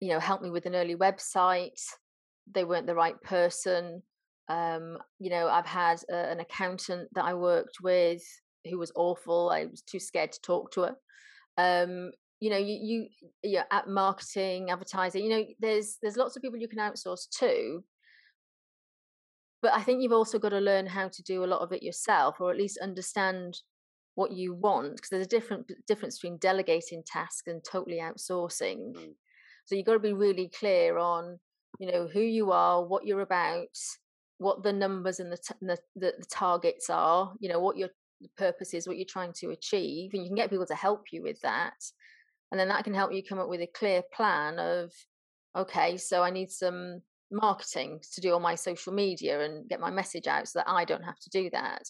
you know, help me with an early website. They weren't the right person. Um, you know, I've had a, an accountant that I worked with who was awful. I was too scared to talk to her. Um, you know, you, you, yeah, at marketing, advertising, you know, there's there's lots of people you can outsource to. But I think you've also got to learn how to do a lot of it yourself, or at least understand what you want, because there's a different difference between delegating tasks and totally outsourcing. Mm. So you've got to be really clear on, you know, who you are, what you're about, what the numbers and the, t- the, the, the targets are you know what your purpose is what you're trying to achieve and you can get people to help you with that and then that can help you come up with a clear plan of okay so i need some marketing to do all my social media and get my message out so that i don't have to do that.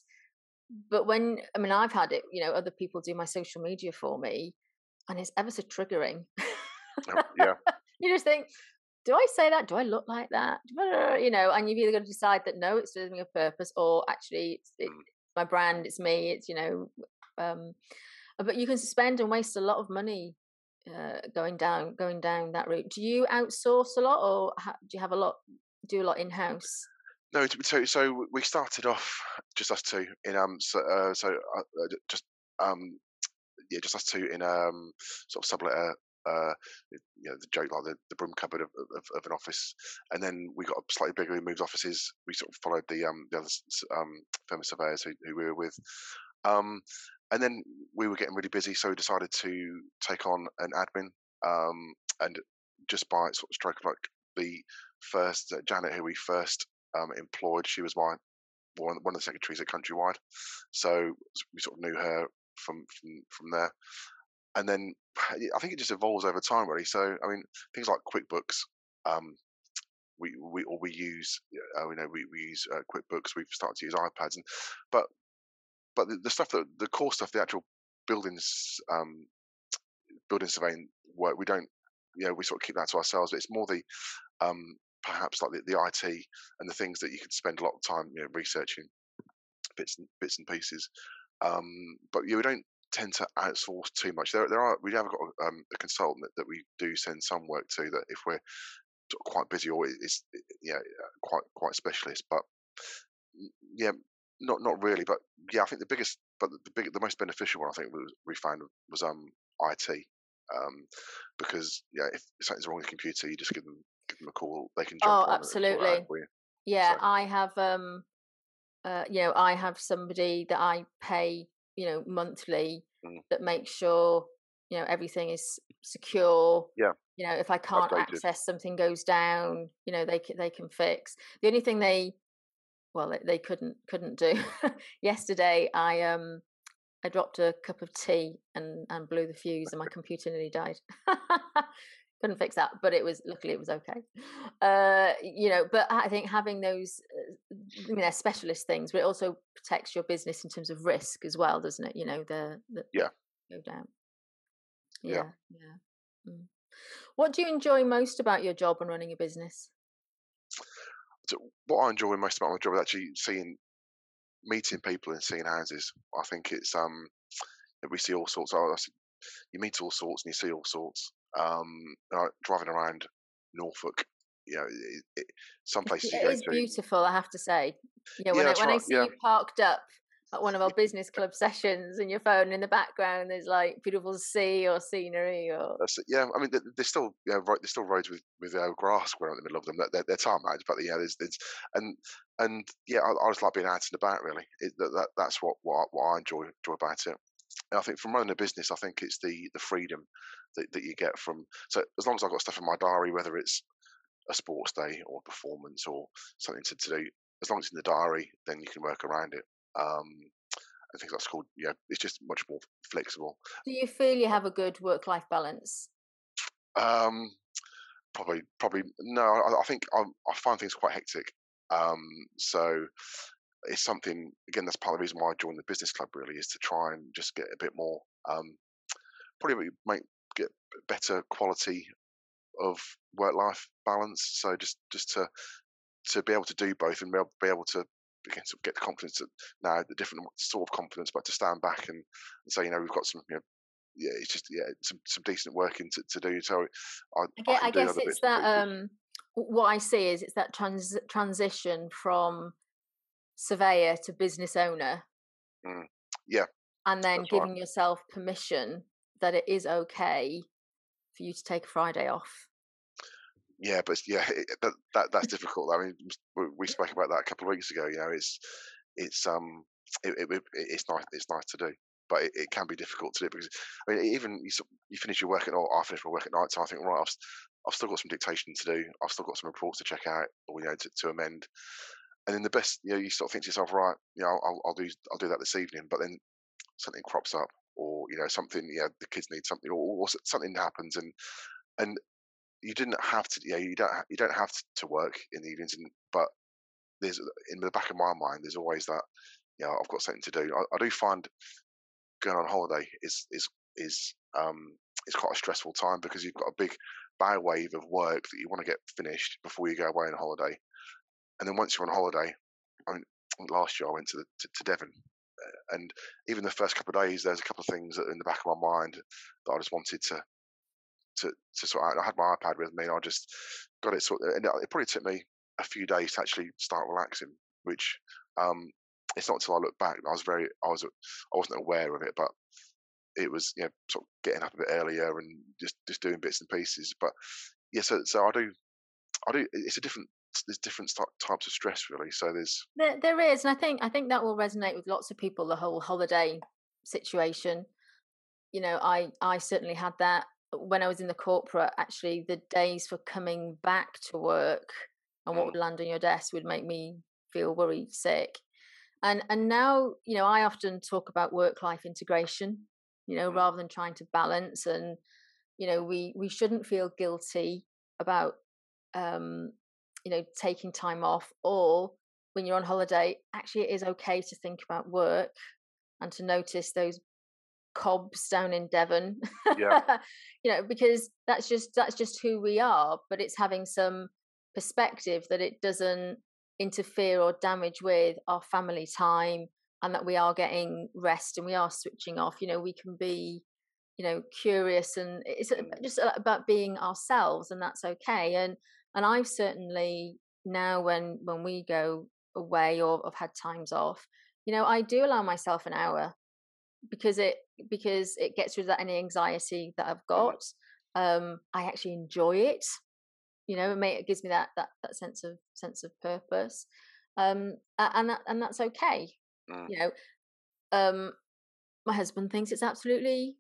But when i mean i've had it you know other people do my social media for me and it's ever so triggering. Oh, yeah. You just think do I say that? Do I look like that? You know, and you've either got to decide that no, it's serving a purpose, or actually, it's, it's mm. my brand, it's me, it's you know. Um, but you can spend and waste a lot of money uh, going down going down that route. Do you outsource a lot, or ha- do you have a lot do a lot in house? No, so so we started off just us two in um so uh, so uh, uh just um yeah just us two in um sort of sublet uh, you know, the joke like the, the broom cupboard of, of, of, an office, and then we got slightly bigger. We moved offices. We sort of followed the um, the other um, firm of surveyors who, who we were with, um, and then we were getting really busy, so we decided to take on an admin. Um, and just by sort of stroke of like the first uh, Janet, who we first um, employed, she was my one, one of the secretaries at Countrywide, so we sort of knew her from from from there and then I think it just evolves over time, really. So, I mean, things like QuickBooks, um, we we or we use, uh, you know, we, we use uh, QuickBooks. We've started to use iPads, and but but the, the, stuff that the core stuff, the actual buildings, um, building surveying work, we don't, you know, we sort of keep that to ourselves. But it's more the um, perhaps like the, the IT and the things that you could spend a lot of time, you know, researching bits and bits and pieces. Um, but yeah, we don't tend to outsource too much. There, there are we have got um, a consultant that, that we do send some work to that if we're quite busy or it's yeah quite quite specialist, but yeah, not not really. But yeah, I think the biggest, but the big, the most beneficial one I think was, we found was um IT, um because yeah, if something's wrong with the computer, you just give them give them a call. They can jump oh, absolutely. Yeah, so. I have um uh, you know, I have somebody that I pay you know monthly mm. that makes sure you know everything is secure yeah you know if i can't Updated. access something goes down you know they they can fix the only thing they well they, they couldn't couldn't do yesterday i um i dropped a cup of tea and and blew the fuse and my computer nearly died couldn't fix that but it was luckily it was okay uh you know but i think having those uh, i mean they're specialist things but it also protects your business in terms of risk as well doesn't it you know the, the yeah go down yeah yeah, yeah. Mm. What do you enjoy most about your job and running a business? So what I enjoy most about my job is actually seeing, meeting people and seeing houses. I think it's um, we see all sorts. Of, you meet all sorts and you see all sorts. Um, driving around Norfolk, you know, it, it, some places it you go is to, beautiful. I have to say, you know, when Yeah, I when I see yeah. you parked up at one of our business club sessions and your phone in the background, there's like beautiful sea or scenery or. Yeah, I mean, there's still know, ro- there's still roads with with uh, grass growing in the middle of them. That they're, they're tarmac, but yeah, there's, there's and and yeah, I, I just like being out and about. Really, it, that, that that's what what I, what I enjoy enjoy about it. I think from running a business, I think it's the the freedom that, that you get from. So as long as I've got stuff in my diary, whether it's a sports day or a performance or something to, to do, as long as it's in the diary, then you can work around it. Um, I think that's called yeah, it's just much more flexible. do you feel you have a good work life balance? Um, probably, probably no. I, I think I, I find things quite hectic. Um, so it's something again. That's part of the reason why I joined the business club. Really, is to try and just get a bit more. Um, probably make get better quality of work life balance. So just just to to be able to do both and be able, to again sort of get the confidence that now the different sort of confidence, but to stand back and, and say, you know, we've got some, you know, yeah, it's just yeah, some some decent working to, to do. So I, I guess, can I guess it's that um what I see is it's that trans- transition from surveyor to business owner Mm. Yeah, and then that's right. giving yourself permission that it is okay for you to take a Friday off. Yeah, but yeah, it, that, that that's difficult. I mean, we, spoke about that a couple of weeks ago. You know, it's it's um it, it, it- it's nice it's nice to do, but it, it can be difficult to do because I mean, even you you finish your work at night. I finish my work at night, so I think right, I've I've still got some dictation to do. I've still got some reports to check out, or you know, to, to amend. And then the best, you know, you sort of think to yourself, right, you know, I'll, I'll do I'll do that this evening, but then something crops up, or you know, something, you know, the kids need something, or, or something happens, and and you didn't have to, yeah, you don't you don't have to, work in the evenings, and but there's in the back of my mind, there's always that, you know, I've got something to do. I, I do find going on holiday is is is um is quite a stressful time because you've got a big bow wave of work that you want to get finished before you go away on holiday, and then once you're on holiday, I mean, last year I went to the, to, to Devon, uh, and even the first couple of days, there's a couple of things that in the back of my mind that I just wanted to to to sort out. I had my iPad with me, and I just got it sorted. And it it probably took me a few days to actually start relaxing, which um, it's not until I look back. I was very, I was, I wasn't aware of it, but it was, you know, sort of getting up a bit earlier and just just doing bits and pieces. But yeah, so so I do, I do. It's a different. There's different types of stress, really. So there's, There, there is, and I think I think that will resonate with lots of people. The whole holiday situation. You know, I I certainly had that when I was in the corporate. Actually, the days for coming back to work and what mm, would land on your desk would make me feel worried sick. And and now, you know, I often talk about work life integration. You know, mm, rather than trying to balance, and you know, we we shouldn't feel guilty about um, you know taking time off or when you're on holiday actually it is okay to think about work and to notice those cobs down in devon. Yeah, you know because that's just that's just who we are but it's having some perspective that it doesn't interfere or damage with our family time and that we are getting rest and we are switching off. You know we can be you know curious and it's mm, just about being ourselves and that's okay. And and i've certainly now when when we go away or I've had times off you know i do allow myself an hour because it because it gets rid of that any anxiety that i've mm, got um i actually enjoy it you know it, may, it gives me that that that sense of sense of purpose um and that and that's okay mm, you know um my husband thinks it's absolutely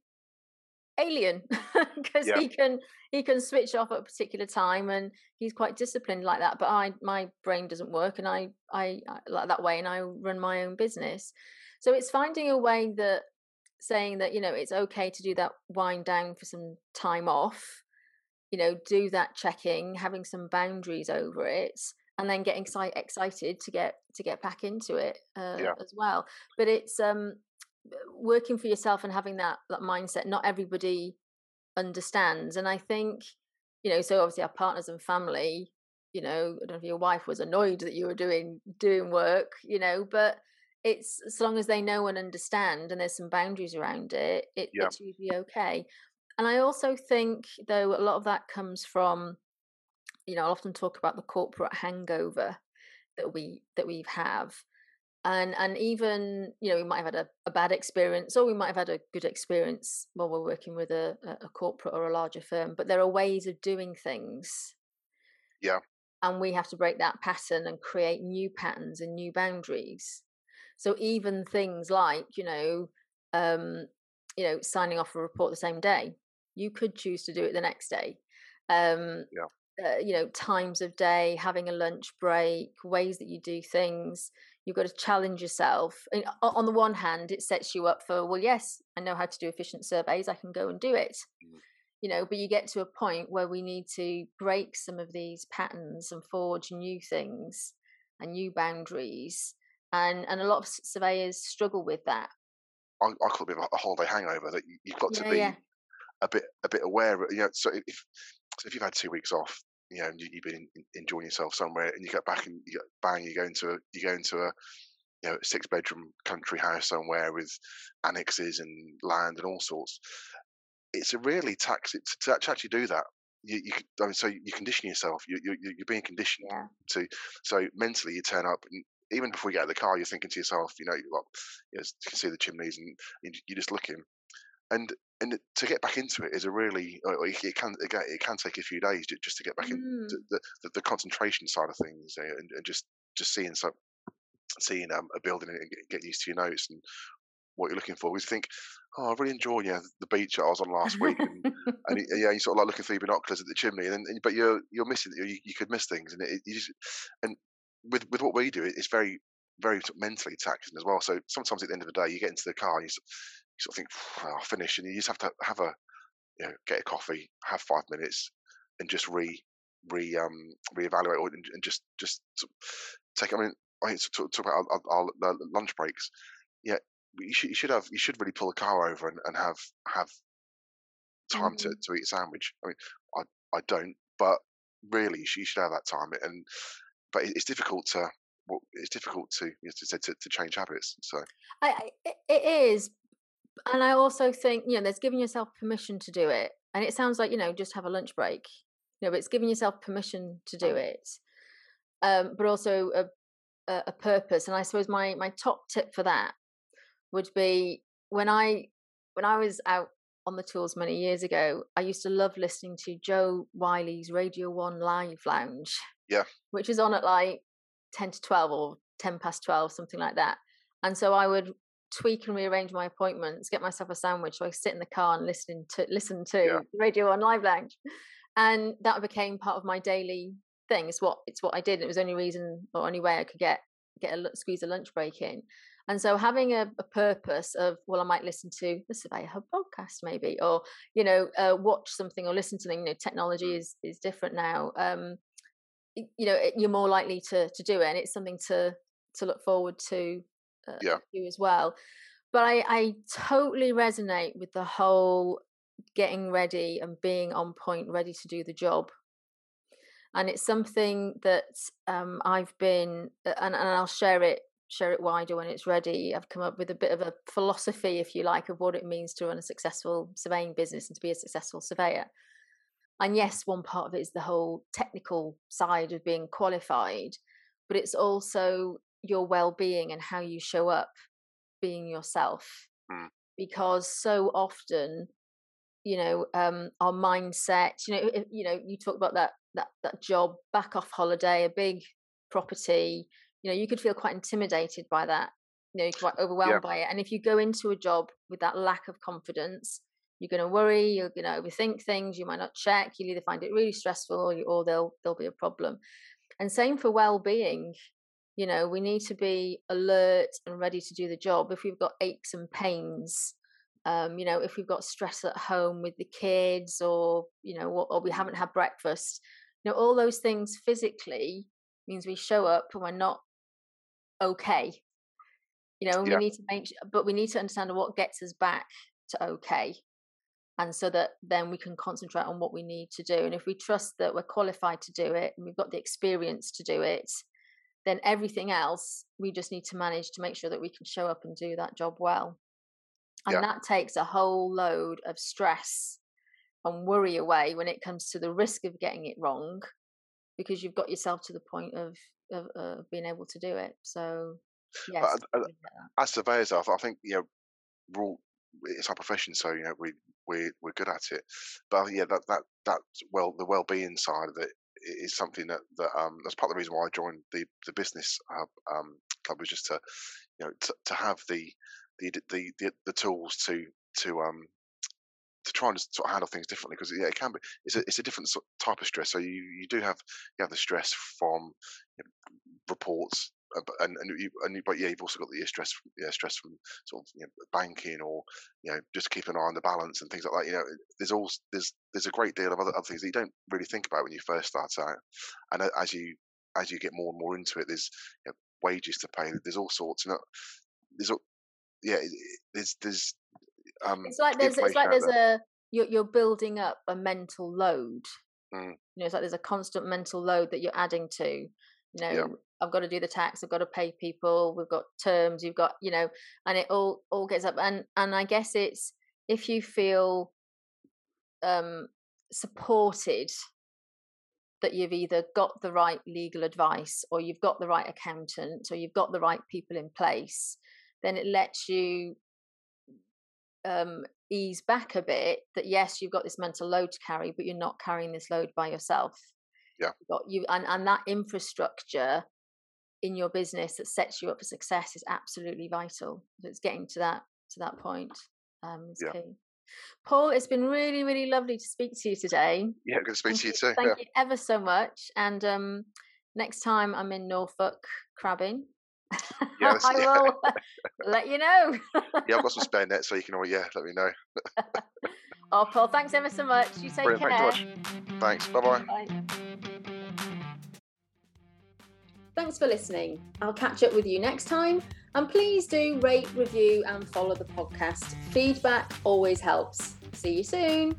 alien because yeah, he can he can switch off at a particular time and he's quite disciplined like that but i my brain doesn't work and i i, I like that way and i run my own business. So it's finding a way that saying that you know it's okay to do that wind down for some time off you know do that checking having some boundaries over it and then getting exci- excited to get to get back into it uh, yeah, as well. But it's um working for yourself and having that that mindset not everybody understands. And I think, you know, so obviously our partners and family, you know, I don't know if your wife was annoyed that you were doing doing work, you know, but it's as long as they know and understand and there's some boundaries around it, it Yeah. it's usually okay. And I also think though a lot of that comes from, you know, I often talk about the corporate hangover that we that we have and and even you know we might have had a, a bad experience or we might have had a good experience while we're working with a, a corporate or a larger firm but there are ways of doing things Yeah. and we have to break that pattern and create new patterns and new boundaries so even things like you know um you know signing off a report the same day you could choose to do it the next day um Yeah. uh, you know times of day having a lunch break ways that you do things you've got to challenge yourself and on the one hand it sets you up for well yes i know how to do efficient surveys i can go and do it Mm. you know but you get to a point where we need to break some of these patterns and forge new things and new boundaries and and a lot of surveyors struggle with that I, I call it a bit of a holiday hangover that you, you've got to yeah be yeah a bit a bit aware. You know, so if so if you've had two weeks off, you know, you've been enjoying yourself somewhere, and you get back and you get bang, you go into a you go into a you know six bedroom country house somewhere with annexes and land and all sorts. It's a really tax it, to, to actually do that. You, you I mean, so you condition yourself. You, you you- you're being conditioned yeah to so mentally you turn up and even before you get out of the car you're thinking to yourself you know like you, know, you can see the chimneys and you, you just looking and and to get back into it is a really uh, it can it can take a few days just to get back in mm. the, the, the concentration side of things uh, and, and just just seeing some seeing um, a building and get, used to your notes and what you're looking for. We think, oh, I really enjoyed yeah the beach that I was on last week, and, and yeah, you sort of like looking through your binoculars at the chimney, and and- but you're you're missing you, you could miss things, and it, you just and with with what we do, it's very very sort of mentally taxing as well. So sometimes at the end of the day, you get into the car, and you, sort- you sort of think, "Well, I'll finish, and you just have to have a you know get a coffee, have five minutes, and just re re um reevaluate or- and, and just just sort of take. I mean, I talk, talk about our, our, our lunch breaks. Yeah, you should you should have you should really pull the car over and, and have have time to, Mm. to eat a sandwich. I mean, I I don't, but really, you should, you should have that time. And but it's difficult to well, it's difficult to you know, to, to change habits. So I, I it is and i also think you know there's giving yourself permission to do it and it sounds like you know just have a lunch break you know but it's giving yourself permission to do Mm. it um but also a, a a purpose and i suppose my my top tip for that would be when i when i was out on the tools many years ago i used to love listening to Jo Whiley's radio 1 live lounge Yeah. which is on at like 10 to 12 or 10 past 12 something like that. And so i would tweak and rearrange my appointments get myself a sandwich so i sit in the car and listen to listen to Yeah. radio 1 live lounge. And that became part of my daily thing. It's what it's what i did. It was the only reason or only way i could get get a squeeze a lunch break in. And so having a, a purpose of well i might listen to the surveyor hub podcast maybe or you know uh, watch something or listen to something you know technology Mm. is is different now. Um you know you're more likely to to do it and it's something to to look forward to uh, Yeah. do as well but i i totally resonate with the whole getting ready and being on point ready to do the job and it's something that um, I've been, and, and I'll share it share it wider when it's ready. I've come up with a bit of a philosophy, if you like, of what it means to run a successful surveying business and to be a successful surveyor. And yes, one part of it is the whole technical side of being qualified, but it's also your well-being and how you show up being yourself. Mm. Because so often you know um our mindset you know if- you know you talk about that that that job back off holiday a big property you know you could feel quite intimidated by that you know you're quite overwhelmed by it and if you go into a job with that lack of confidence you're going to worry you're going to overthink things you might not check you'll either find it really stressful or, you, or there'll there'll be a problem and same for well-being you know we need to be alert and ready to do the job if we've got aches and pains um, you know, if we've got stress at home with the kids or, you know, or, or we haven't had breakfast, you know, all those things physically means we show up and we're not okay. You know, and Yeah. we need to make, but we need to understand what gets us back to okay. And so that then we can concentrate on what we need to do and if we trust that we're qualified to do it and we've got the experience to do it then everything else we just need to manage to make sure that we can show up and do that job well. And yeah. that takes a whole load of stress and worry away when it comes to the risk of getting it wrong because you've got yourself to the point of of, of being able to do it. So yes as surveyors i think you know we're all, it's our profession so you know we we're we're good at it but yeah that that that well the well-being side of it is something that that um that's part of the reason why I joined the the business hub um club was just to you know to, to have the the the the, the tools to to um to try and sort of handle things differently because yeah, it can be it's a it's a different type of stress. So you you do have you have the stress from you know, reports, and and, and but yeah, you've also got the stress yeah stress from sort of you know, banking or you know just keep an eye on the balance and things like that. You know, there's all there's there's a great deal of other, other things that you don't really think about when you first start out, and as you as you get more and more into it, there's you know, wages to pay. There's all sorts. You know, there's yeah, there's there's um, it's like there's it's like there's there. a you're you're building up a mental load. Mm. You know, it's like there's a constant mental load that you're adding to. You know, yeah. I've got to do the tax. I've got to pay people. We've got terms. You've got you know, and it all all gets up. And and I guess it's if you feel um supported that you've either got the right legal advice or you've got the right accountant or you've got the right people in place then it lets you um, ease back a bit that yes you've got this mental load to carry but you're not carrying this load by yourself yeah got you and, and that infrastructure in your business that sets you up for success is absolutely vital so it's getting to that to that point um, is yeah. key Paul, it's been really, really lovely to speak to you today. Yeah, good to speak thank to you, too. Thank yeah. you ever so much. And um, next time I'm in Norfolk crabbing, yeah, I will let you know. yeah, I've got some spare nets, so you can always yeah, let me know. oh, Paul, thanks ever so much. You take Brilliant, care. Thanks. Bye-bye. Bye. Thanks for listening. I'll catch up with you next time. And please do rate, review, and follow the podcast. Feedback always helps. See you soon.